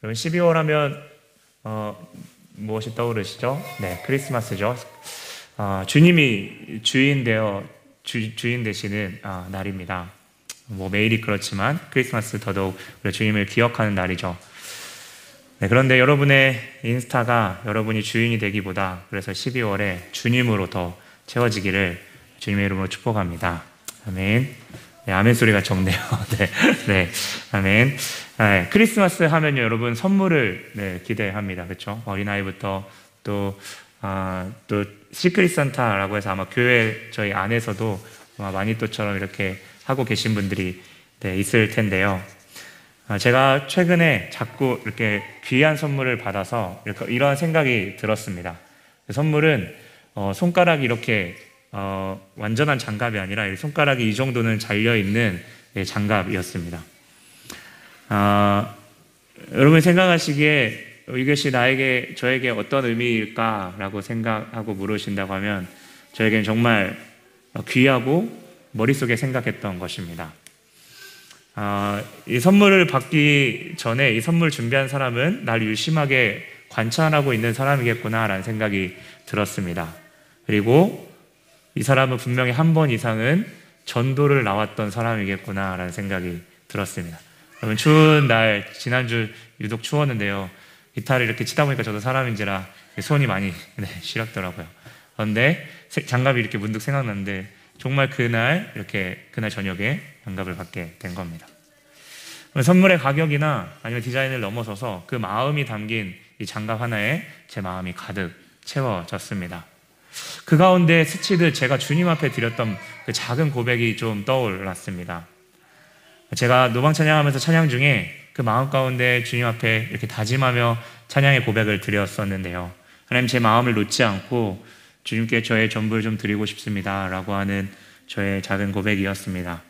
여러분 12월 하면 어, 무엇이 떠오르시죠? 네, 크리스마스죠. 어, 주님이 주인 되어 주, 주인 되시는 어, 날입니다. 뭐 매일이 그렇지만 크리스마스 더더욱 우리 주님을 기억하는 날이죠. 네, 그런데 여러분의 인스타가 여러분이 주인이 되기보다 그래서 12월에 주님으로 더 채워지기를 주님의 이름으로 축복합니다. 아멘. 네, 아멘 소리가 적네요. 네, 네, 아멘. 네, 크리스마스 하면요, 여러분 선물을 네, 기대합니다. 그렇죠? 어린 아이부터 또, 아, 또 시크릿 산타라고 해서 아마 교회 저희 안에서도 아마 마니또처럼 이렇게 하고 계신 분들이 네, 있을 텐데요. 아, 제가 최근에 자꾸 이렇게 귀한 선물을 받아서 이렇게 이런 생각이 들었습니다. 그 선물은 어, 손가락이 이렇게 어, 완전한 장갑이 아니라 손가락이 이 정도는 잘려 있는 예, 장갑이었습니다. 아, 여러분 생각하시기에 이것이 나에게 저에게 어떤 의미일까라고 생각하고 물으신다고 하면 저에게는 정말 귀하고 머릿속에 생각했던 것입니다. 아, 이 선물을 받기 전에 이 선물 준비한 사람은 날 유심하게 관찰하고 있는 사람이겠구나라는 생각이 들었습니다. 그리고 이 사람은 분명히 한 번 이상은 전도를 나왔던 사람이겠구나라는 생각이 들었습니다. 여러분 추운 날 지난주 유독 추웠는데요. 기타를 이렇게 치다 보니까 저도 사람인지라 손이 많이 네, 시렵더라고요. 그런데 장갑이 이렇게 문득 생각났는데 정말 그날 이렇게 그날 저녁에 장갑을 받게 된 겁니다. 선물의 가격이나 아니면 디자인을 넘어서서 그 마음이 담긴 이 장갑 하나에 제 마음이 가득 채워졌습니다. 그 가운데 스치듯 제가 주님 앞에 드렸던 그 작은 고백이 좀 떠올랐습니다. 제가 노방 찬양하면서 찬양 중에 그 마음 가운데 주님 앞에 이렇게 다짐하며 찬양의 고백을 드렸었는데요. 하나님 제 마음을 놓지 않고 주님께 저의 전부를 좀 드리고 싶습니다. 라고 하는 저의 작은 고백이었습니다.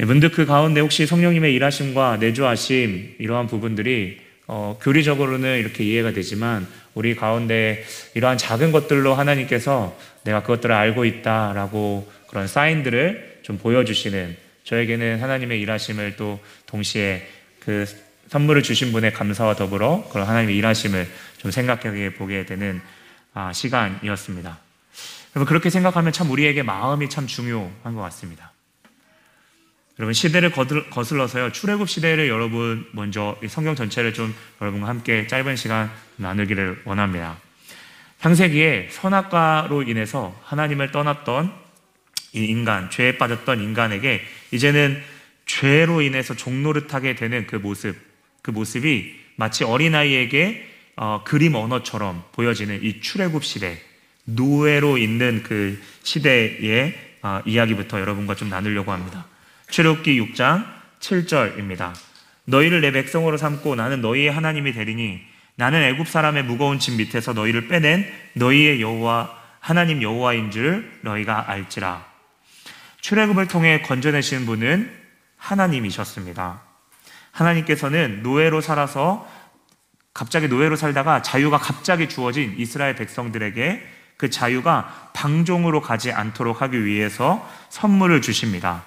예, 문득 그 가운데 혹시 성령님의 일하심과 내주하심 이러한 부분들이 어, 교리적으로는 이렇게 이해가 되지만 우리 가운데 이러한 작은 것들로 하나님께서 내가 그것들을 알고 있다라고 그런 사인들을 좀 보여주시는 저에게는 하나님의 일하심을 또 동시에 그 선물을 주신 분의 감사와 더불어 그런 하나님의 일하심을 좀 생각하게 보게 되는 아, 시간이었습니다. 여러분 그렇게 생각하면 참 우리에게 마음이 참 중요한 것 같습니다. 여러분 시대를 거슬러서요 출애굽 시대를 여러분 먼저 성경 전체를 좀 여러분과 함께 짧은 시간 나누기를 원합니다. 창세기에 선악과로 인해서 하나님을 떠났던 이 인간, 죄에 빠졌던 인간에게 이제는 죄로 인해서 종노릇하게 되는 그 모습, 그 모습이 마치 어린아이에게 어, 그림 언어처럼 보여지는 이 출애굽 시대, 노예로 있는 그 시대의 어, 이야기부터 여러분과 좀 나누려고 합니다. 출애굽기 6장 7절입니다. 너희를 내 백성으로 삼고 나는 너희의 하나님이 되리니 나는 애굽 사람의 무거운 짐 밑에서 너희를 빼낸 너희의 여호와 하나님 여호와인 줄 너희가 알지라. 출애굽을 통해 건져내신 분은 하나님이셨습니다. 하나님께서는 노예로 살아서 갑자기 노예로 살다가 자유가 갑자기 주어진 이스라엘 백성들에게 그 자유가 방종으로 가지 않도록 하기 위해서 선물을 주십니다.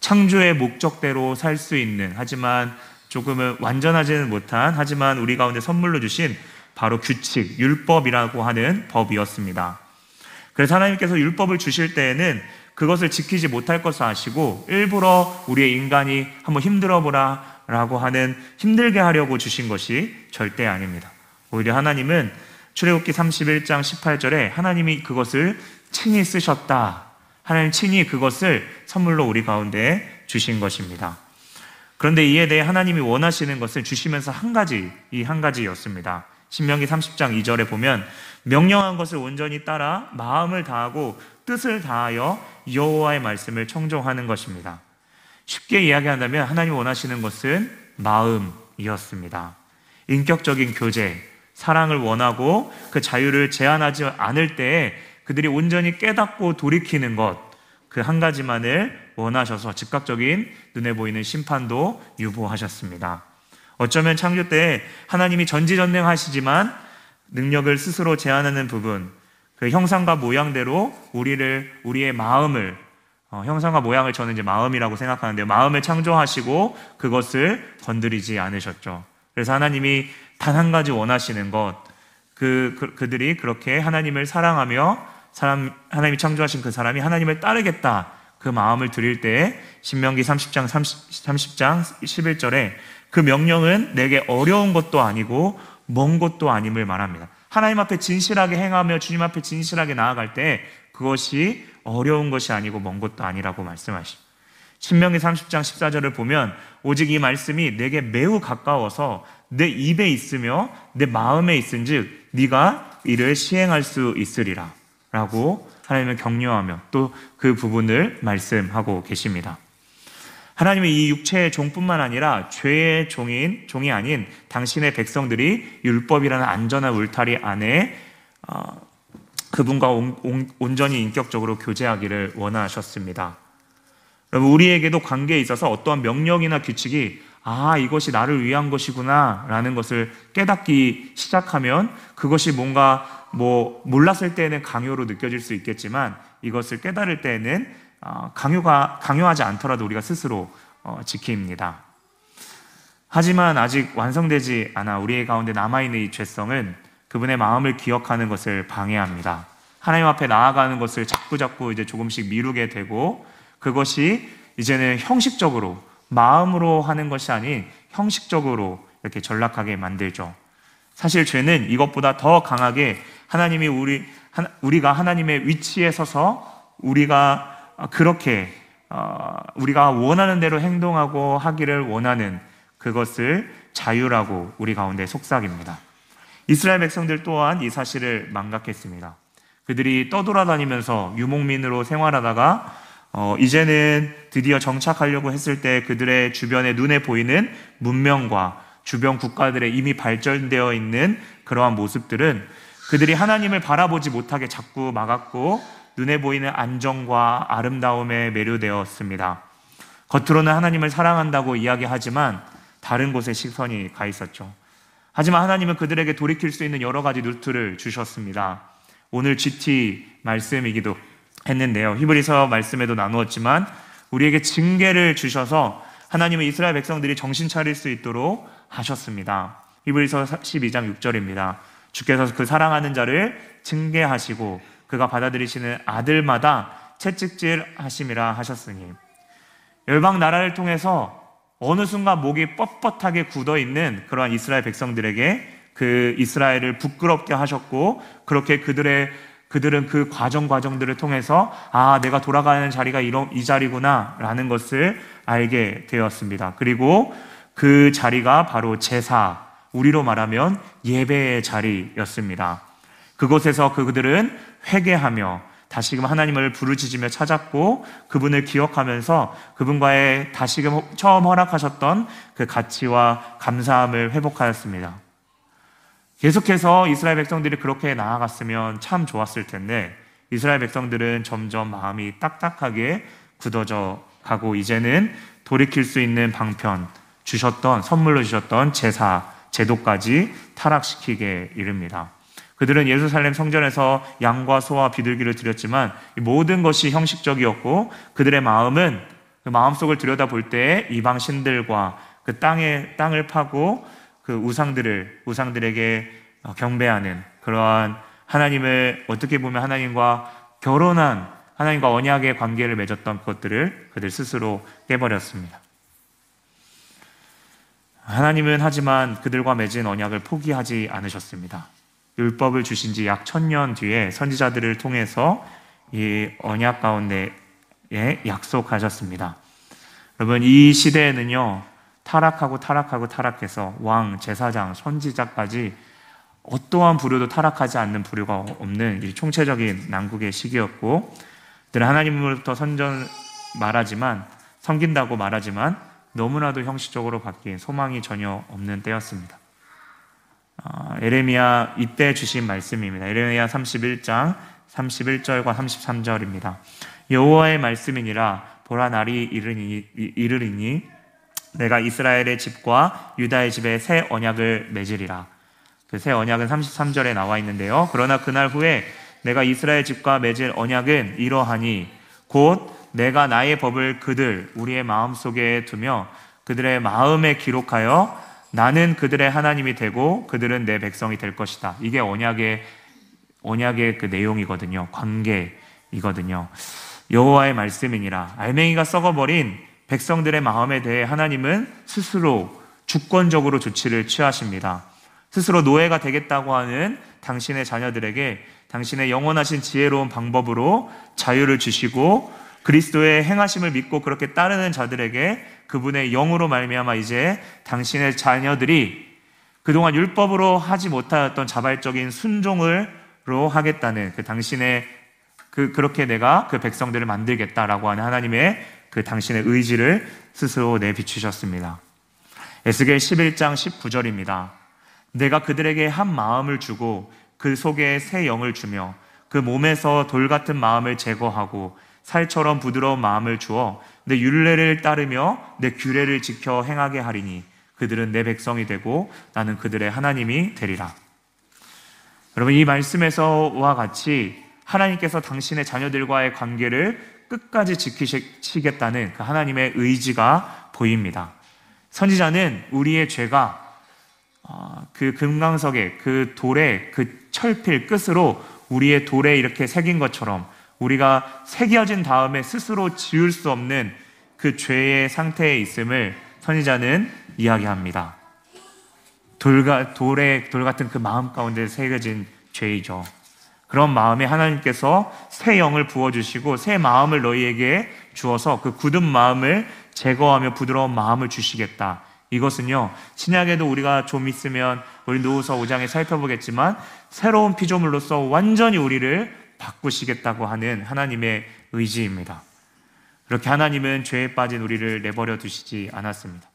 창조의 목적대로 살 수 있는 하지만 조금은 완전하지는 못한 하지만 우리 가운데 선물로 주신 바로 규칙, 율법이라고 하는 법이었습니다. 그래서 하나님께서 율법을 주실 때에는 그것을 지키지 못할 것을 아시고 일부러 우리의 인간이 한번 힘들어 보라 라고 하는 힘들게 하려고 주신 것이 절대 아닙니다. 오히려 하나님은 출애굽기 31장 18절에 하나님이 그것을 친히 쓰셨다. 하나님 친히 그것을 선물로 우리 가운데 주신 것입니다. 그런데 이에 대해 하나님이 원하시는 것을 주시면서 한 가지, 이 한 가지였습니다. 신명기 30장 2절에 보면 명령한 것을 온전히 따라 마음을 다하고 뜻을 다하여 여호와의 말씀을 청종하는 것입니다. 쉽게 이야기한다면 하나님 원하시는 것은 마음이었습니다. 인격적인 교제, 사랑을 원하고 그 자유를 제한하지 않을 때에 그들이 온전히 깨닫고 돌이키는 것, 그 한 가지만을 원하셔서 즉각적인 눈에 보이는 심판도 유보하셨습니다. 어쩌면 창조 때 하나님이 전지전능하시지만 능력을 스스로 제한하는 부분, 그 형상과 모양대로 우리를, 우리의 마음을 어, 형상과 모양을 저는 이제 마음이라고 생각하는데 마음을 창조하시고 그것을 건드리지 않으셨죠. 그래서 하나님이 단 한 가지 원하시는 것, 그, 그 그들이 그렇게 하나님을 사랑하며 사람 하나님이 창조하신 그 사람이 하나님을 따르겠다 그 마음을 드릴 때 신명기 30장 30, 30 장 11절에 그 명령은 내게 어려운 것도 아니고 먼 것도 아님을 말합니다. 하나님 앞에 진실하게 행하며 주님 앞에 진실하게 나아갈 때 그것이 어려운 것이 아니고 먼 것도 아니라고 말씀하십니다. 신명기 30장 14절을 보면 오직 이 말씀이 내게 매우 가까워서 내 입에 있으며 내 마음에 있은즉 네가 이를 시행할 수 있으리라 라고 하나님을 격려하며 또 그 부분을 말씀하고 계십니다. 하나님의 이 육체의 종뿐만 아니라 죄의 종인 종이 아닌 당신의 백성들이 율법이라는 안전한 울타리 안에 어, 그분과 온, 온, 온전히 인격적으로 교제하기를 원하셨습니다. 여러분 우리에게도 관계에 있어서 어떠한 명령이나 규칙이 아 이것이 나를 위한 것이구나라는 것을 깨닫기 시작하면 그것이 뭔가 뭐 몰랐을 때는 강요로 느껴질 수 있겠지만 이것을 깨달을 때는 어, 강요가 강요하지 않더라도 우리가 스스로 어, 지킵니다. 하지만 아직 완성되지 않아 우리의 가운데 남아 있는 이 죄성은 그분의 마음을 기억하는 것을 방해합니다. 하나님 앞에 나아가는 것을 자꾸 자꾸 이제 조금씩 미루게 되고 그것이 이제는 형식적으로 마음으로 하는 것이 아닌 형식적으로 이렇게 전락하게 만들죠. 사실 죄는 이것보다 더 강하게 하나님이 우리 우리가 하나님의 위치에 서서 우리가 아, 그렇게 어, 우리가 원하는 대로 행동하고 하기를 원하는 그것을 자유라고 우리 가운데 속삭입니다. 이스라엘 백성들 또한 이 사실을 망각했습니다. 그들이 떠돌아다니면서 유목민으로 생활하다가 어, 이제는 드디어 정착하려고 했을 때 그들의 주변에 눈에 보이는 문명과 주변 국가들의 이미 발전되어 있는 그러한 모습들은 그들이 하나님을 바라보지 못하게 자꾸 막았고 눈에 보이는 안정과 아름다움에 매료되었습니다. 겉으로는 하나님을 사랑한다고 이야기하지만 다른 곳에 시선이 가 있었죠. 하지만 하나님은 그들에게 돌이킬 수 있는 여러 가지 루트를 주셨습니다. 오늘 GT 말씀이기도 했는데요. 히브리서 말씀에도 나누었지만 우리에게 징계를 주셔서 하나님은 이스라엘 백성들이 정신 차릴 수 있도록 하셨습니다. 히브리서 12장 6절입니다. 주께서 그 사랑하는 자를 징계하시고 그가 받아들이시는 아들마다 채찍질 하심이라 하셨으니 열방 나라를 통해서 어느 순간 목이 뻣뻣하게 굳어 있는 그러한 이스라엘 백성들에게 그 이스라엘을 부끄럽게 하셨고 그렇게 그들의 그들은 그 과정 과정들을 통해서 아 내가 돌아가는 자리가 이런 이 자리구나라는 것을 알게 되었습니다. 그리고 그 자리가 바로 제사 우리로 말하면 예배의 자리였습니다. 그곳에서 그들은 회개하며 다시금 하나님을 부르짖으며 찾았고 그분을 기억하면서 그분과의 다시금 처음 허락하셨던 그 가치와 감사함을 회복하였습니다. 계속해서 이스라엘 백성들이 그렇게 나아갔으면 참 좋았을 텐데 이스라엘 백성들은 점점 마음이 딱딱하게 굳어져 가고 이제는 돌이킬 수 있는 방편 주셨던 선물로 주셨던 제사 제도까지 타락시키게 이릅니다. 그들은 예루살렘 성전에서 양과 소와 비둘기를 드렸지만 모든 것이 형식적이었고 그들의 마음은 그 마음속을 들여다볼 때 이방 신들과 그 땅에 땅을 파고 그 우상들을 우상들에게 경배하는 그러한 하나님을 어떻게 보면 하나님과 결혼한 하나님과 언약의 관계를 맺었던 것들을 그들 스스로 깨버렸습니다. 하나님은 하지만 그들과 맺은 언약을 포기하지 않으셨습니다. 율법을 주신 지 약 천년 뒤에 선지자들을 통해서 이 언약 가운데에 약속하셨습니다. 여러분, 이 시대에는요, 타락하고 타락하고 타락해서 왕, 제사장, 선지자까지 어떠한 부류도 타락하지 않는 부류가 없는 이 총체적인 난국의 시기였고, 그들은 하나님으로부터 선전 말하지만, 섬긴다고 말하지만, 너무나도 형식적으로 바뀐 소망이 전혀 없는 때였습니다. 어, 에레미야 이때 주신 말씀입니다. 에레미야 31장 31절과 33절입니다. 여호와의 말씀이니라 보라 날이 이르니, 이르리니 내가 이스라엘의 집과 유다의 집에 새 언약을 맺으리라. 그 새 언약은 33절에 나와 있는데요. 그러나 그날 후에 내가 이스라엘 집과 맺을 언약은 이러하니 곧 내가 나의 법을 그들 우리의 마음 속에 두며 그들의 마음에 기록하여 나는 그들의 하나님이 되고 그들은 내 백성이 될 것이다. 이게 언약의 언약의 그 내용이거든요. 관계이거든요. 여호와의 말씀이니라. 알맹이가 썩어버린 백성들의 마음에 대해 하나님은 스스로 주권적으로 조치를 취하십니다. 스스로 노예가 되겠다고 하는 당신의 자녀들에게 당신의 영원하신 지혜로운 방법으로 자유를 주시고 그리스도의 행하심을 믿고 그렇게 따르는 자들에게 그분의 영으로 말미암아 이제 당신의 자녀들이 그동안 율법으로 하지 못하였던 자발적인 순종을로 하겠다는 그 당신의 그 그렇게 내가 그 백성들을 만들겠다라고 하는 하나님의 그 당신의 의지를 스스로 내비추셨습니다. 에스겔 11장 19절입니다. 내가 그들에게 한 마음을 주고 그 속에 새 영을 주며 그 몸에서 돌 같은 마음을 제거하고 살처럼 부드러운 마음을 주어 내 율례를 따르며 내 규례를 지켜 행하게 하리니 그들은 내 백성이 되고 나는 그들의 하나님이 되리라. 여러분 이 말씀에서와 같이 하나님께서 당신의 자녀들과의 관계를 끝까지 지키시겠다는 그 하나님의 의지가 보입니다. 선지자는 우리의 죄가 어, 그 금강석의 그 돌의 그 철필 끝으로 우리의 돌에 이렇게 새긴 것처럼 우리가 새겨진 다음에 스스로 지울 수 없는 그 죄의 상태에 있음을 선지자는 이야기합니다. 돌과 돌의 돌 같은 그 마음 가운데 새겨진 죄이죠. 그런 마음에 하나님께서 새 영을 부어 주시고 새 마음을 너희에게 주어서 그 굳은 마음을 제거하며 부드러운 마음을 주시겠다. 이것은요, 신약에도 우리가 좀 있으면 우리 노후서 5장에 살펴보겠지만 새로운 피조물로서 완전히 우리를 바꾸시겠다고 하는 하나님의 의지입니다. 그렇게 하나님은 죄에 빠진 우리를 내버려 두시지 않았습니다.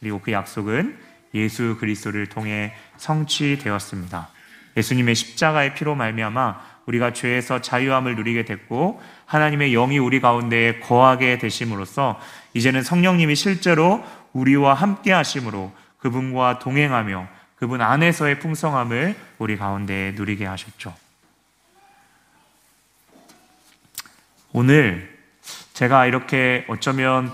그리고 그 약속은 예수 그리스도를 통해 성취되었습니다. 예수님의 십자가의 피로 말미암아 우리가 죄에서 자유함을 누리게 됐고 하나님의 영이 우리 가운데에 거하게 되심으로써 이제는 성령님이 실제로 우리와 함께 하심으로 그분과 동행하며 그분 안에서의 풍성함을 우리 가운데 누리게 하셨죠. 오늘 제가 이렇게 어쩌면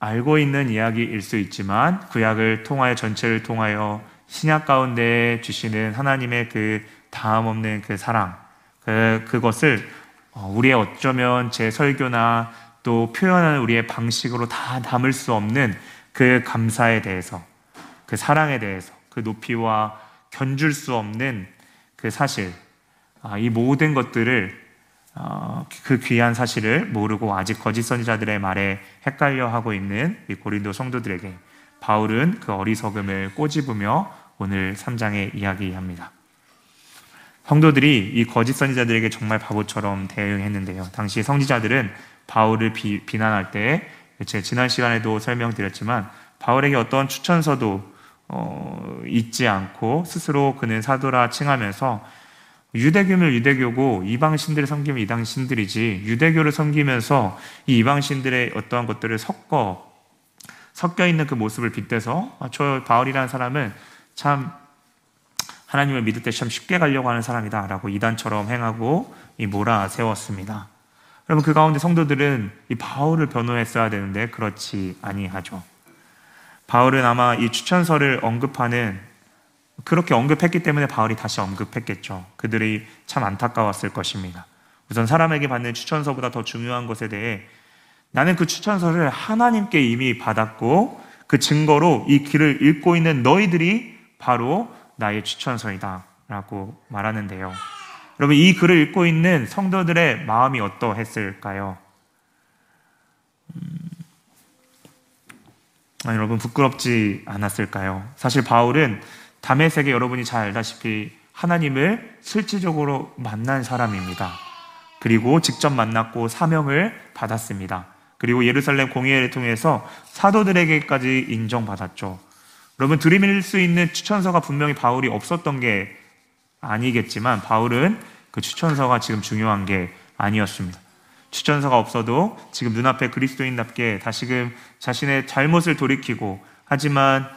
알고 있는 이야기일 수 있지만 구약을 통하여 전체를 통하여 신약 가운데 주시는 하나님의 그 다음 없는 그 사랑 그 그것을 어, 우리의 어쩌면 제 설교나 또 표현하는 우리의 방식으로 다 담을 수 없는 그 감사에 대해서, 그 사랑에 대해서, 그 높이와 견줄 수 없는 그 사실, 아, 이 모든 것들을 어, 그 귀한 사실을 모르고 아직 거짓 선지자들의 말에 헷갈려 하고 있는 이 고린도 성도들에게 바울은 그 어리석음을 꼬집으며 오늘 3장에 이야기합니다. 성도들이 이 거짓 선지자들에게 정말 바보처럼 대응했는데요. 당시 성지자들은 바울을 비, 비난할 때 제 지난 시간에도 설명드렸지만 바울에게 어떤 추천서도 어, 잊지 않고 스스로 그는 사도라 칭하면서 유대교면 유대교고 이방 신들을 섬기면 이방 신들이지 유대교를 섬기면서 이 이방 신들의 어떠한 것들을 섞어 섞여 있는 그 모습을 빗대서 아, 저 바울이라는 사람은 참 하나님을 믿을 때 참 쉽게 가려고 하는 사람이다라고 이단처럼 행하고 이 몰아 세웠습니다. 여러분 그 가운데 성도들은 이 바울을 변호했어야 되는데 그렇지 아니하죠. 바울은 아마 이 추천서를 언급하는 그렇게 언급했기 때문에 바울이 다시 언급했겠죠. 그들이 참 안타까웠을 것입니다. 우선 사람에게 받는 추천서보다 더 중요한 것에 대해 나는 그 추천서를 하나님께 이미 받았고 그 증거로 이 길을 읽고 있는 너희들이 바로 나의 추천서이다. 라고 말하는데요. 여러분, 이 글을 읽고 있는 성도들의 마음이 어떠했을까요? 음... 아, 여러분, 부끄럽지 않았을까요? 사실 바울은 담의 세계 여러분이 잘 알다시피 하나님을 실질적으로 만난 사람입니다. 그리고 직접 만났고 사명을 받았습니다. 그리고 예루살렘 공의회를 통해서 사도들에게까지 인정받았죠. 여러분 들이밀 수 있는 추천서가 분명히 바울이 없었던 게 아니겠지만 바울은 그 추천서가 지금 중요한 게 아니었습니다. 추천서가 없어도 지금 눈앞에 그리스도인답게 다시금 자신의 잘못을 돌이키고 하지만 어,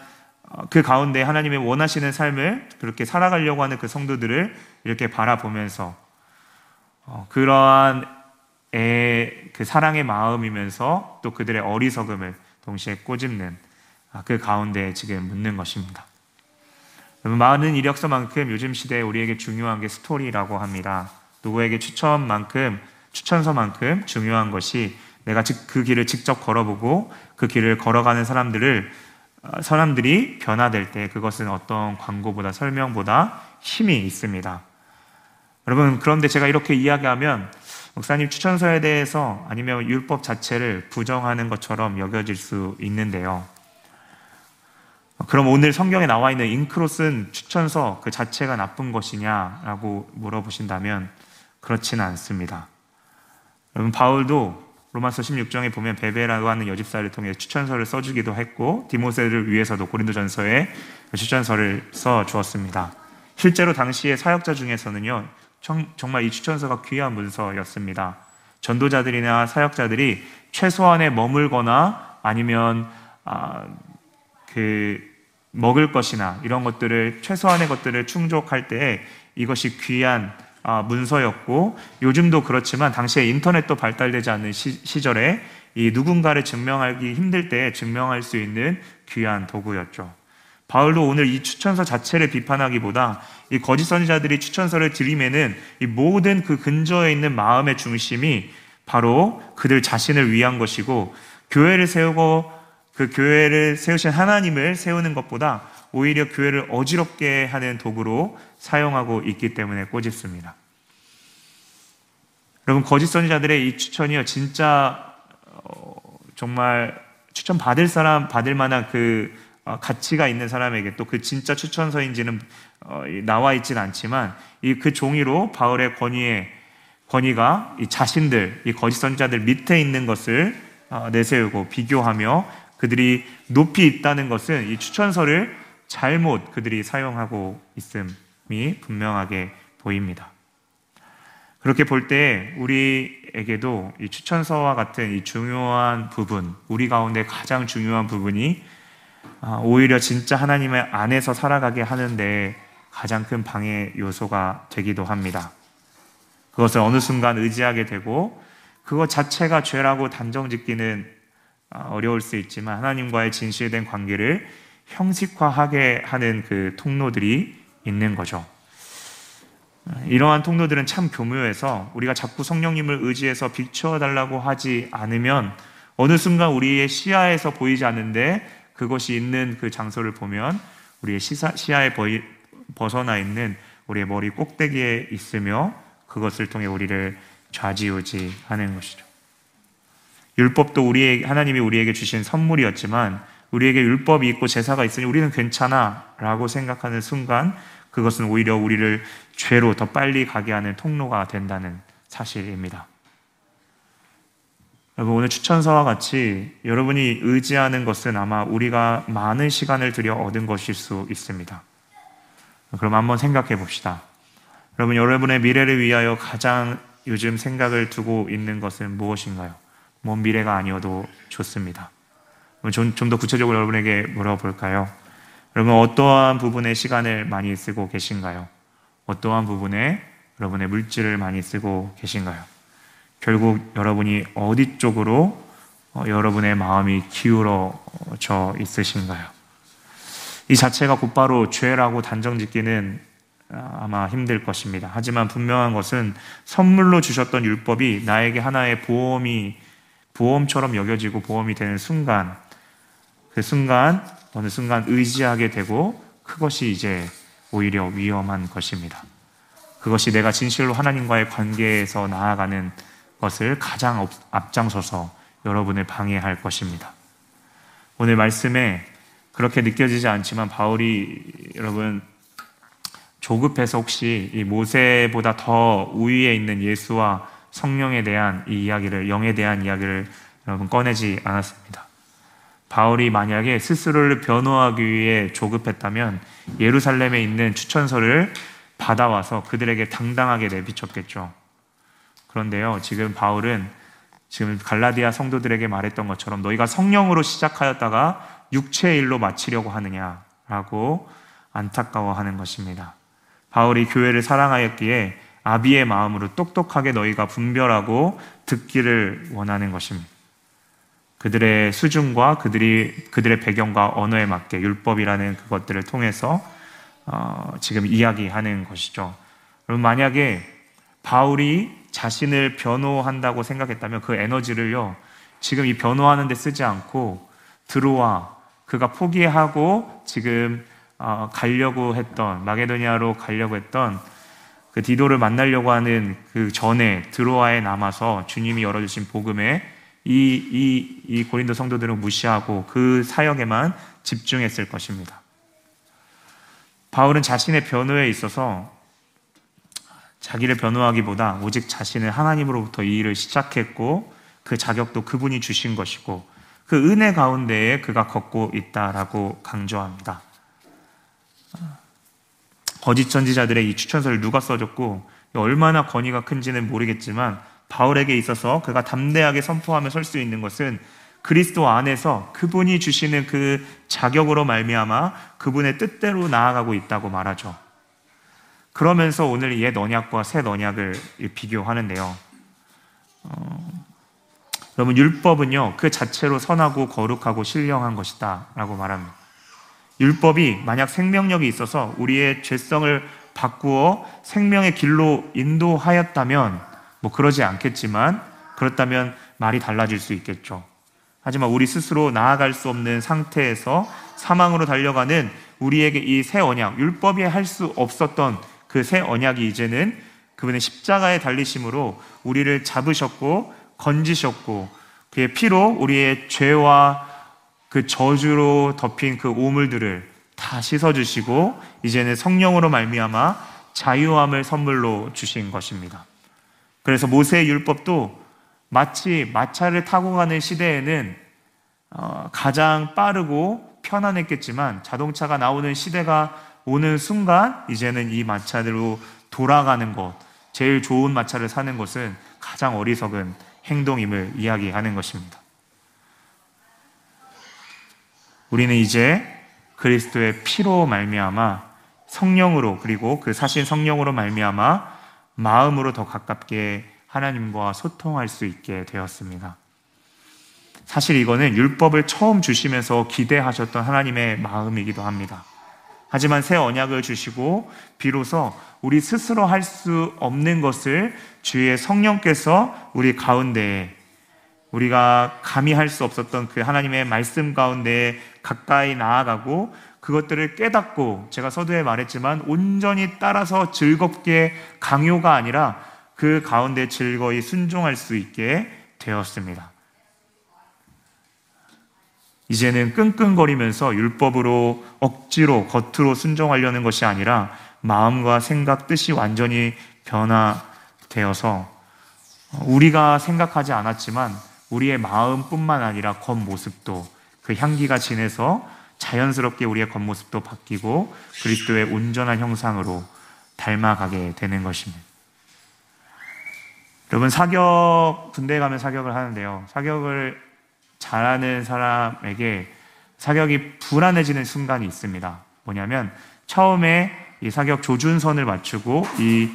그 가운데 하나님의 원하시는 삶을 그렇게 살아가려고 하는 그 성도들을 이렇게 바라보면서 어, 그러한 그 사랑의 마음이면서 또 그들의 어리석음을 동시에 꼬집는 아, 그 가운데 지금 묻는 것입니다. 많은 이력서만큼 요즘 시대에 우리에게 중요한 게 스토리라고 합니다. 누구에게 추천만큼 추천서만큼 중요한 것이 내가 그 길을 직접 걸어보고 그 길을 걸어가는 사람들을 어, 사람들이 변화될 때 그것은 어떤 광고보다 설명보다 힘이 있습니다. 여러분 그런데 제가 이렇게 이야기하면 목사님 추천서에 대해서 아니면 율법 자체를 부정하는 것처럼 여겨질 수 있는데요. 그럼 오늘 성경에 나와 있는 인크로스는 추천서 그 자체가 나쁜 것이냐라고 물어보신다면 그렇지는 않습니다. 여러분 바울도 로마서 16장에 보면 베베라고 하는 여집사를 통해 추천서를 써주기도 했고 디모세를 위해서도 고린도전서에 추천서를 써 주었습니다. 실제로 당시의 사역자 중에서는요 정말 이 추천서가 귀한 문서였습니다. 전도자들이나 사역자들이 최소한에 머물거나 아니면 아, 그 먹을 것이나 이런 것들을 최소한의 것들을 충족할 때 이것이 귀한 아, 문서였고 요즘도 그렇지만 당시에 인터넷도 발달되지 않는 시, 절에이 누군가를 증명하기 힘들 때 증명할 수 있는 귀한 도구였죠. 바울도 오늘 이 추천서 자체를 비판하기보다 이 거짓 선지자들이 추천서를 들이매는 이 모든 그 근저에 있는 마음의 중심이 바로 그들 자신을 위한 것이고 교회를 세우고 그 교회를 세우신 하나님을 세우는 것보다 오히려 교회를 어지럽게 하는 도구로 사용하고 있기 때문에 꼬집습니다. 여러분 거짓 선지자들의 이 추천이요 진짜 어, 정말 추천 받을 사람 받을 만한 그 어, 가치가 있는 사람에게 또 그 진짜 추천서인지는 어, 나와 있지는 않지만 이 그 종이로 바울의 권위에 권위가 이 자신들 이 거짓 선지자들 밑에 있는 것을 어, 내세우고 비교하며 그들이 높이 있다는 것은 이 추천서를 잘못 그들이 사용하고 있음이 분명하게 보입니다. 그렇게 볼 때 우리에게도 이 추천서와 같은 이 중요한 부분, 우리 가운데 가장 중요한 부분이 아, 오히려 진짜 하나님의 안에서 살아가게 하는데 가장 큰 방해 요소가 되기도 합니다. 그것을 어느 순간 의지하게 되고 그것 자체가 죄라고 단정 짓기는 아, 어려울 수 있지만 하나님과의 진실된 관계를 형식화하게 하는 그 통로들이 있는 거죠. 이러한 통로들은 참 교묘해서 우리가 자꾸 성령님을 의지해서 비추어 달라고 하지 않으면 어느 순간 우리의 시야에서 보이지 않는데 그것이 있는 그 장소를 보면 우리의 시사, 시야에 보이, 벗어나 있는 우리의 머리 꼭대기에 있으며 그것을 통해 우리를 좌지우지하는 것이죠. 율법도 우리의 하나님이 우리에게 주신 선물이었지만 우리에게 율법이 있고 제사가 있으니 우리는 괜찮아라고 생각하는 순간 그것은 오히려 우리를 죄로 더 빨리 가게 하는 통로가 된다는 사실입니다. 여러분 오늘 추천서와 같이 여러분이 의지하는 것은 아마 우리가 많은 시간을 들여 얻은 것일 수 있습니다. 그럼 한번 생각해 봅시다. 여러분 여러분의 미래를 위하여 가장 요즘 생각을 두고 있는 것은 무엇인가요? 먼 미래가 아니어도 좋습니다. 좀 더 구체적으로 여러분에게 물어볼까요? 여러분 어떠한 부분에 시간을 많이 쓰고 계신가요? 어떠한 부분에 여러분의 물질을 많이 쓰고 계신가요? 결국 여러분이 어디 쪽으로 어, 여러분의 마음이 기울어져 있으신가요? 이 자체가 곧바로 죄라고 단정 짓기는 아, 아마 힘들 것입니다. 하지만 분명한 것은 선물로 주셨던 율법이 나에게 하나의 보험이 보험처럼 여겨지고 보험이 되는 순간 그 순간 어느 순간 의지하게 되고 그것이 이제 오히려 위험한 것입니다. 그것이 내가 진실로 하나님과의 관계에서 나아가는 것을 가장 앞장서서 여러분을 방해할 것입니다. 오늘 말씀에 그렇게 느껴지지 않지만 바울이 여러분 조급해서 혹시 이 모세보다 더 우위에 있는 예수와 성령에 대한 이 이야기를 영에 대한 이야기를 여러분 꺼내지 않았습니다. 바울이 만약에 스스로를 변호하기 위해 조급했다면 예루살렘에 있는 추천서를 받아와서 그들에게 당당하게 내비쳤겠죠. 그런데요, 지금 바울은 지금 갈라디아 성도들에게 말했던 것처럼 너희가 성령으로 시작하였다가 육체의 일로 마치려고 하느냐라고 안타까워하는 것입니다. 바울이 교회를 사랑하였기에 아비의 마음으로 똑똑하게 너희가 분별하고 듣기를 원하는 것입니다. 그들의 수준과 그들이 그들의 배경과 언어에 맞게 율법이라는 그것들을 통해서 어, 지금 이야기하는 것이죠. 여러분 만약에 바울이 자신을 변호한다고 생각했다면 그 에너지를요 지금 이 변호하는 데 쓰지 않고 들어와 그가 포기하고 지금 어, 가려고 했던 마게도니아로 가려고 했던 그 디도를 만나려고 하는 그 전에 드로아에 남아서 주님이 열어주신 복음에 이, 이, 이 고린도 성도들은 무시하고 그 사역에만 집중했을 것입니다. 바울은 자신의 변호에 있어서 자기를 변호하기보다 오직 자신을 하나님으로부터 이 일을 시작했고 그 자격도 그분이 주신 것이고 그 은혜 가운데에 그가 걷고 있다라고 강조합니다. 거짓 전지자들의 이 추천서를 누가 써줬고 얼마나 권위가 큰지는 모르겠지만 바울에게 있어서 그가 담대하게 선포하며 설 수 있는 것은 그리스도 안에서 그분이 주시는 그 자격으로 말미암아 그분의 뜻대로 나아가고 있다고 말하죠. 그러면서 오늘 옛 언약과 새 언약을 비교하는데요. 어, 여러분 율법은요 그 자체로 선하고 거룩하고 신령한 것이다라고 말합니다. 율법이 만약 생명력이 있어서 우리의 죄성을 바꾸어 생명의 길로 인도하였다면 뭐 그러지 않겠지만 그렇다면 말이 달라질 수 있겠죠. 하지만 우리 스스로 나아갈 수 없는 상태에서 사망으로 달려가는 우리에게 이 새 언약, 율법이 할 수 없었던 그 새 언약이 이제는 그분의 십자가에 달리심으로 우리를 잡으셨고 건지셨고 그의 피로 우리의 죄와 그 저주로 덮인 그 오물들을 다 씻어주시고 이제는 성령으로 말미암아 자유함을 선물로 주신 것입니다. 그래서 모세의 율법도 마치 마차를 타고 가는 시대에는 어, 가장 빠르고 편안했겠지만 자동차가 나오는 시대가 오는 순간 이제는 이 마차대로 돌아가는 것, 제일 좋은 마차를 사는 것은 가장 어리석은 행동임을 이야기하는 것입니다. 우리는 이제 그리스도의 피로 말미암아 성령으로 그리고 그 사신 성령으로 말미암아 마음으로 더 가깝게 하나님과 소통할 수 있게 되었습니다. 사실 이거는 율법을 처음 주시면서 기대하셨던 하나님의 마음이기도 합니다. 하지만 새 언약을 주시고 비로소 우리 스스로 할 수 없는 것을 주의 성령께서 우리 가운데에 우리가 감히 할 수 없었던 그 하나님의 말씀 가운데 가까이 나아가고 그것들을 깨닫고 제가 서두에 말했지만 온전히 따라서 즐겁게 강요가 아니라 그 가운데 즐거이 순종할 수 있게 되었습니다. 이제는 끙끙거리면서 율법으로 억지로 겉으로 순종하려는 것이 아니라 마음과 생각, 뜻이 완전히 변화되어서 우리가 생각하지 않았지만 우리의 마음뿐만 아니라 겉모습도 그 향기가 진해서 자연스럽게 우리의 겉모습도 바뀌고 그리스도의 온전한 형상으로 닮아가게 되는 것입니다. 여러분 사격 군대에 가면 사격을 하는데요. 사격을 잘하는 사람에게 사격이 불안해지는 순간이 있습니다. 뭐냐면 처음에 이 사격 조준선을 맞추고 이,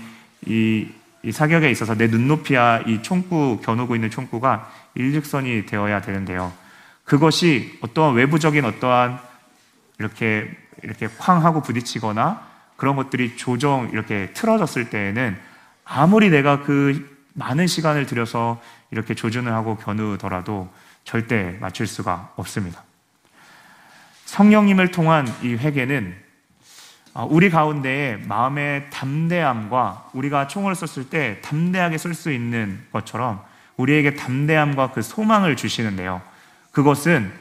이, 이 사격에 있어서 내 눈높이와 이 총구 겨누고 있는 총구가 일직선이 되어야 되는데요. 그것이 어떠한 외부적인 어떠한 이렇게 이렇게 쾅 하고 부딪히거나 그런 것들이 조정 이렇게 틀어졌을 때에는 아무리 내가 그 많은 시간을 들여서 이렇게 조준을 하고 겨누더라도 절대 맞출 수가 없습니다. 성령님을 통한 이 회개는 어, 우리 가운데에 마음의 담대함과 우리가 총을 썼을 때 담대하게 쓸 수 있는 것처럼 우리에게 담대함과 그 소망을 주시는데요. 그것은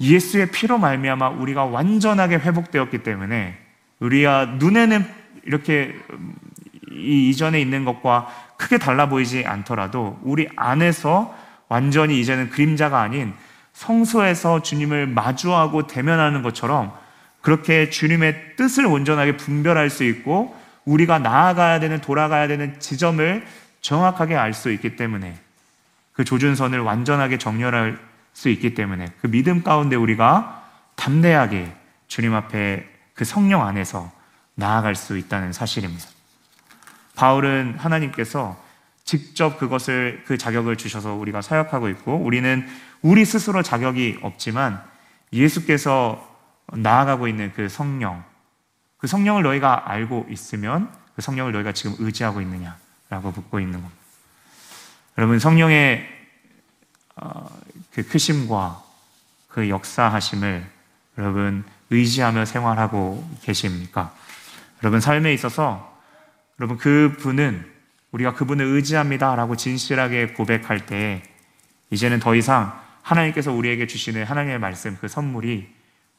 예수의 피로 말미암아 우리가 완전하게 회복되었기 때문에 우리가 눈에는 이렇게 이 이전에 있는 것과 크게 달라 보이지 않더라도 우리 안에서 완전히 이제는 그림자가 아닌 성소에서 주님을 마주하고 대면하는 것처럼 그렇게 주님의 뜻을 온전하게 분별할 수 있고 우리가 나아가야 되는 돌아가야 되는 지점을 정확하게 알 수 있기 때문에 그 조준선을 완전하게 정렬할 수 있기 때문에 그 믿음 가운데 우리가 담대하게 주님 앞에 그 성령 안에서 나아갈 수 있다는 사실입니다. 바울은 하나님께서 직접 그것을 그 자격을 주셔서 우리가 사역하고 있고 우리는 우리 스스로 자격이 없지만 예수께서 나아가고 있는 그 성령 그 성령을 너희가 알고 있으면 그 성령을 너희가 지금 의지하고 있느냐라고 묻고 있는 겁니다. 여러분 성령의 어, 그 크심과 그 역사하심을 여러분 의지하며 생활하고 계십니까? 여러분 삶에 있어서 여러분 그 분은 우리가 그분을 의지합니다라고 진실하게 고백할 때 이제는 더 이상 하나님께서 우리에게 주시는 하나님의 말씀 그 선물이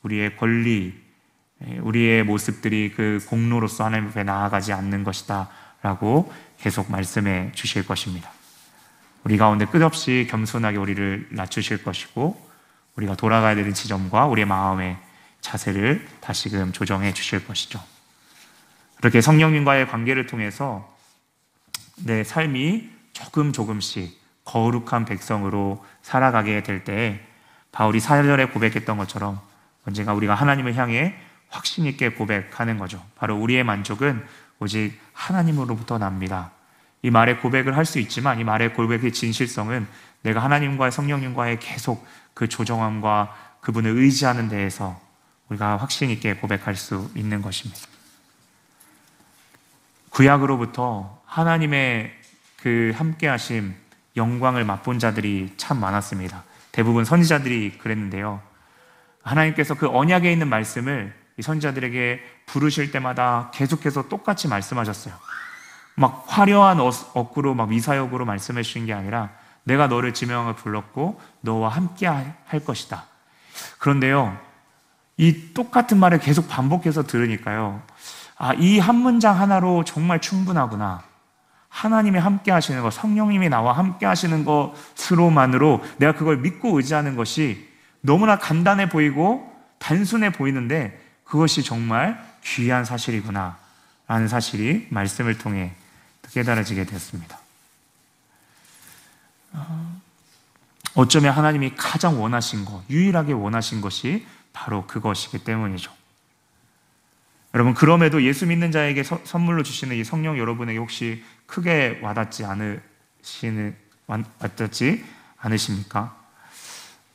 우리의 권리 우리의 모습들이 그 공로로서 하나님 앞에 나아가지 않는 것이다라고 계속 말씀해 주실 것입니다. 우리 가운데 끝없이 겸손하게 우리를 낮추실 것이고 우리가 돌아가야 되는 지점과 우리의 마음의 자세를 다시금 조정해 주실 것이죠. 그렇게 성령님과의 관계를 통해서 내 삶이 조금 조금씩 거룩한 백성으로 살아가게 될 때 바울이 사절에 고백했던 것처럼 언젠가 우리가 하나님을 향해 확신 있게 고백하는 거죠. 바로 우리의 만족은 오직 하나님으로부터 납니다. 이 말의 고백을 할 수 있지만 이 말의 고백의 진실성은 내가 하나님과의 성령님과의 계속 그 조정함과 그분을 의지하는 데에서 우리가 확신 있게 고백할 수 있는 것입니다. 구약으로부터 하나님의 그 함께하심, 영광을 맛본 자들이 참 많았습니다. 대부분 선지자들이 그랬는데요. 하나님께서 그 언약에 있는 말씀을 이 선지자들에게 부르실 때마다 계속해서 똑같이 말씀하셨어요. 막 화려한 억구로 막 미사역으로 말씀해 주신 게 아니라 내가 너를 지명하고 불렀고 너와 함께 할 것이다. 그런데요, 이 똑같은 말을 계속 반복해서 들으니까요, 아, 이 한 문장 하나로 정말 충분하구나. 하나님이 함께 하시는 것, 성령님이 나와 함께 하시는 것으로만으로 내가 그걸 믿고 의지하는 것이 너무나 간단해 보이고 단순해 보이는데 그것이 정말 귀한 사실이구나. 라는 사실이 말씀을 통해 깨달아지게 됐습니다. 어, 어쩌면 하나님이 가장 원하신 것, 유일하게 원하신 것이 바로 그것이기 때문이죠. 여러분, 그럼에도 예수 믿는 자에게 서, 선물로 주시는 이 성령 여러분에게 혹시 크게 와닿지 않으시는, 와닿지 않으십니까?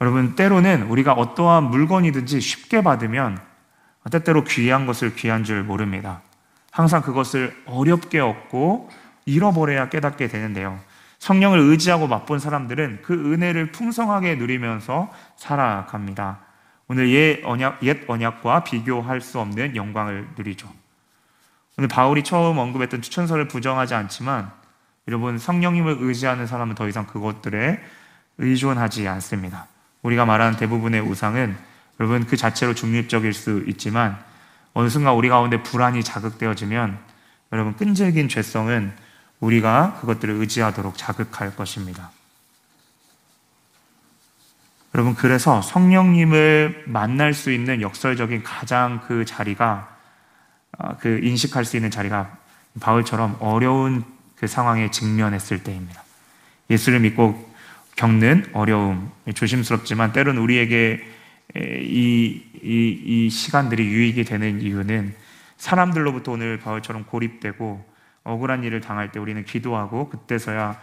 여러분, 때로는 우리가 어떠한 물건이든지 쉽게 받으면 때때로 귀한 것을 귀한 줄 모릅니다. 항상 그것을 어렵게 얻고 잃어버려야 깨닫게 되는데요. 성령을 의지하고 맛본 사람들은 그 은혜를 풍성하게 누리면서 살아갑니다. 오늘 옛 언약, 옛 언약과 비교할 수 없는 영광을 누리죠. 오늘 바울이 처음 언급했던 추천서를 부정하지 않지만 여러분 성령님을 의지하는 사람은 더 이상 그것들에 의존하지 않습니다. 우리가 말하는 대부분의 우상은 여러분 그 자체로 중립적일 수 있지만 어느 순간 우리 가운데 불안이 자극되어지면 여러분 끈질긴 죄성은 우리가 그것들을 의지하도록 자극할 것입니다. 여러분, 그래서 성령님을 만날 수 있는 역설적인 가장 그 자리가, 어, 그 인식할 수 있는 자리가 바울처럼 어려운 그 상황에 직면했을 때입니다. 예수를 믿고 겪는 어려움, 조심스럽지만 때론 우리에게 이, 이, 이 시간들이 유익이 되는 이유는 사람들로부터 오늘 바울처럼 고립되고 억울한 일을 당할 때 우리는 기도하고 그때서야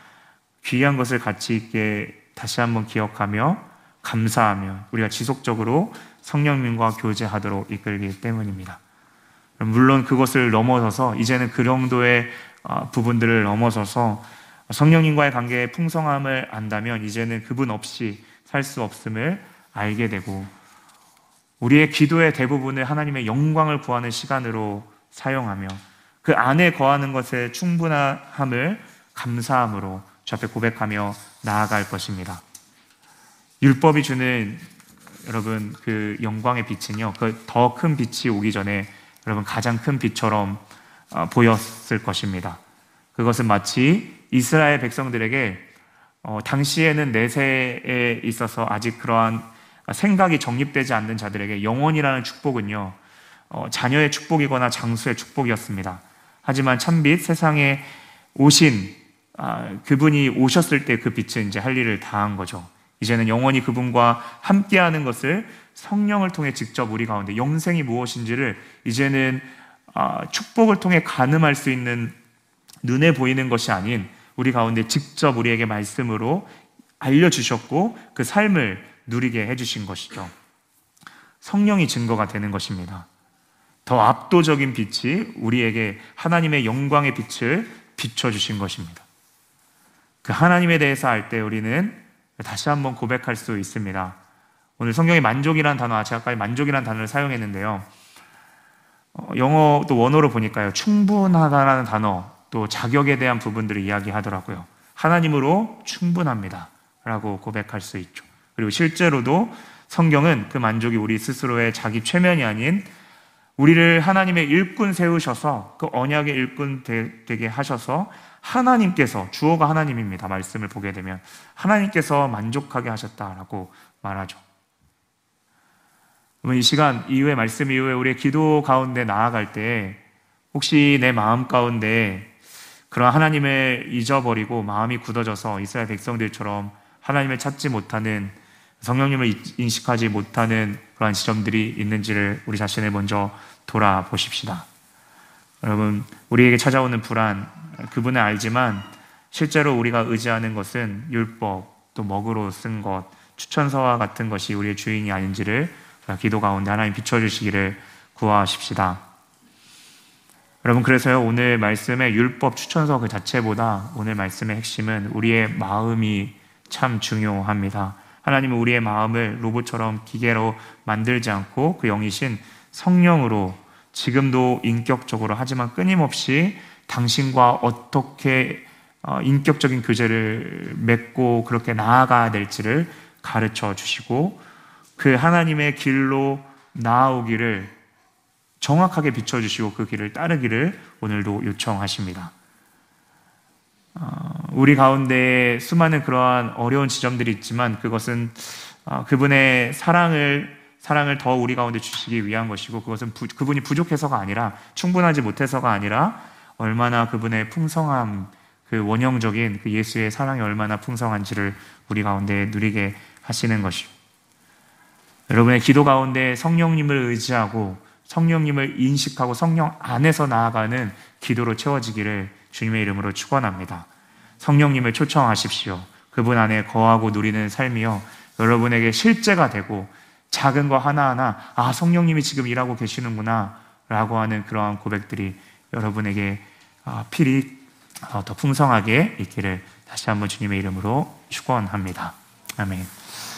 귀한 것을 가치 있게 다시 한번 기억하며 감사하며 우리가 지속적으로 성령님과 교제하도록 이끌기 때문입니다. 물론 그것을 넘어서서 이제는 그 정도의 어, 부분들을 넘어서서 성령님과의 관계의 풍성함을 안다면 이제는 그분 없이 살 수 없음을 알게 되고 우리의 기도의 대부분을 하나님의 영광을 구하는 시간으로 사용하며 그 안에 거하는 것에 충분함을 감사함으로 주 앞에 고백하며 나아갈 것입니다. 율법이 주는 여러분 그 영광의 빛은요, 그 더 큰 빛이 오기 전에 여러분 가장 큰 빛처럼 어, 보였을 것입니다. 그것은 마치 이스라엘 백성들에게 어, 당시에는 내세에 있어서 아직 그러한 생각이 정립되지 않는 자들에게 영원이라는 축복은요, 어, 자녀의 축복이거나 장수의 축복이었습니다. 하지만 참빛 세상에 오신 아, 그분이 오셨을 때 그 빛은 이제 할 일을 다 한 거죠. 이제는 영원히 그분과 함께하는 것을 성령을 통해 직접 우리 가운데 영생이 무엇인지를 이제는 아, 축복을 통해 가늠할 수 있는 눈에 보이는 것이 아닌 우리 가운데 직접 우리에게 말씀으로 알려주셨고 그 삶을 누리게 해주신 것이죠. 성령이 증거가 되는 것입니다. 더 압도적인 빛이 우리에게 하나님의 영광의 빛을 비춰주신 것입니다. 그 하나님에 대해서 알 때 우리는 다시 한번 고백할 수 있습니다. 오늘 성경에 만족이라는 단어, 제가 아까 만족이라는 단어를 사용했는데요. 어, 영어 또 원어로 보니까요. 충분하다라는 단어, 또 자격에 대한 부분들을 이야기하더라고요. 하나님으로 충분합니다. 라고 고백할 수 있죠. 그리고 실제로도 성경은 그 만족이 우리 스스로의 자기 최면이 아닌 우리를 하나님의 일꾼 세우셔서 그 언약의 일꾼 되게 하셔서 하나님께서 주어가 하나님입니다. 말씀을 보게 되면 하나님께서 만족하게 하셨다라고 말하죠. 그러면 이 시간 이후에 말씀 이후에 우리의 기도 가운데 나아갈 때 혹시 내 마음 가운데 그런 하나님을 잊어버리고 마음이 굳어져서 이스라엘 백성들처럼 하나님을 찾지 못하는 성령님을 인식하지 못하는 그러한 지점들이 있는지를 우리 자신을 먼저 돌아보십시다. 여러분, 우리에게 찾아오는 불안, 그분을 알지만 실제로 우리가 의지하는 것은 율법, 또 먹으로 쓴 것, 추천서와 같은 것이 우리의 주인이 아닌지를 기도 가운데 하나님 비춰주시기를 구하십시다. 여러분, 그래서요, 오늘 말씀의 율법 추천서 그 자체보다 오늘 말씀의 핵심은 우리의 마음이 참 중요합니다. 하나님은 우리의 마음을 로봇처럼 기계로 만들지 않고 그 영이신 성령으로 지금도 인격적으로 하지만 끊임없이 당신과 어떻게 어, 인격적인 교제를 맺고 그렇게 나아가야 될지를 가르쳐 주시고 그 하나님의 길로 나아오기를 정확하게 비춰주시고 그 길을 따르기를 오늘도 요청하십니다. 어, 우리 가운데 수많은 그러한 어려운 지점들이 있지만 그것은 어, 그분의 사랑을 사랑을 더 우리 가운데 주시기 위한 것이고 그것은 부, 그분이 부족해서가 아니라 충분하지 못해서가 아니라 얼마나 그분의 풍성함 그 원형적인 그 예수의 사랑이 얼마나 풍성한지를 우리 가운데 누리게 하시는 것이요. 여러분의 기도 가운데 성령님을 의지하고 성령님을 인식하고 성령 안에서 나아가는 기도로 채워지기를 주님의 이름으로 축원합니다. 성령님을 초청하십시오. 그분 안에 거하고 누리는 삶이요. 여러분에게 실제가 되고 작은 거 하나하나 아 성령님이 지금 일하고 계시는구나 라고 하는 그러한 고백들이 여러분에게 아, 필히 어, 더 풍성하게 있기를 다시 한번 주님의 이름으로 축원합니다. 아멘.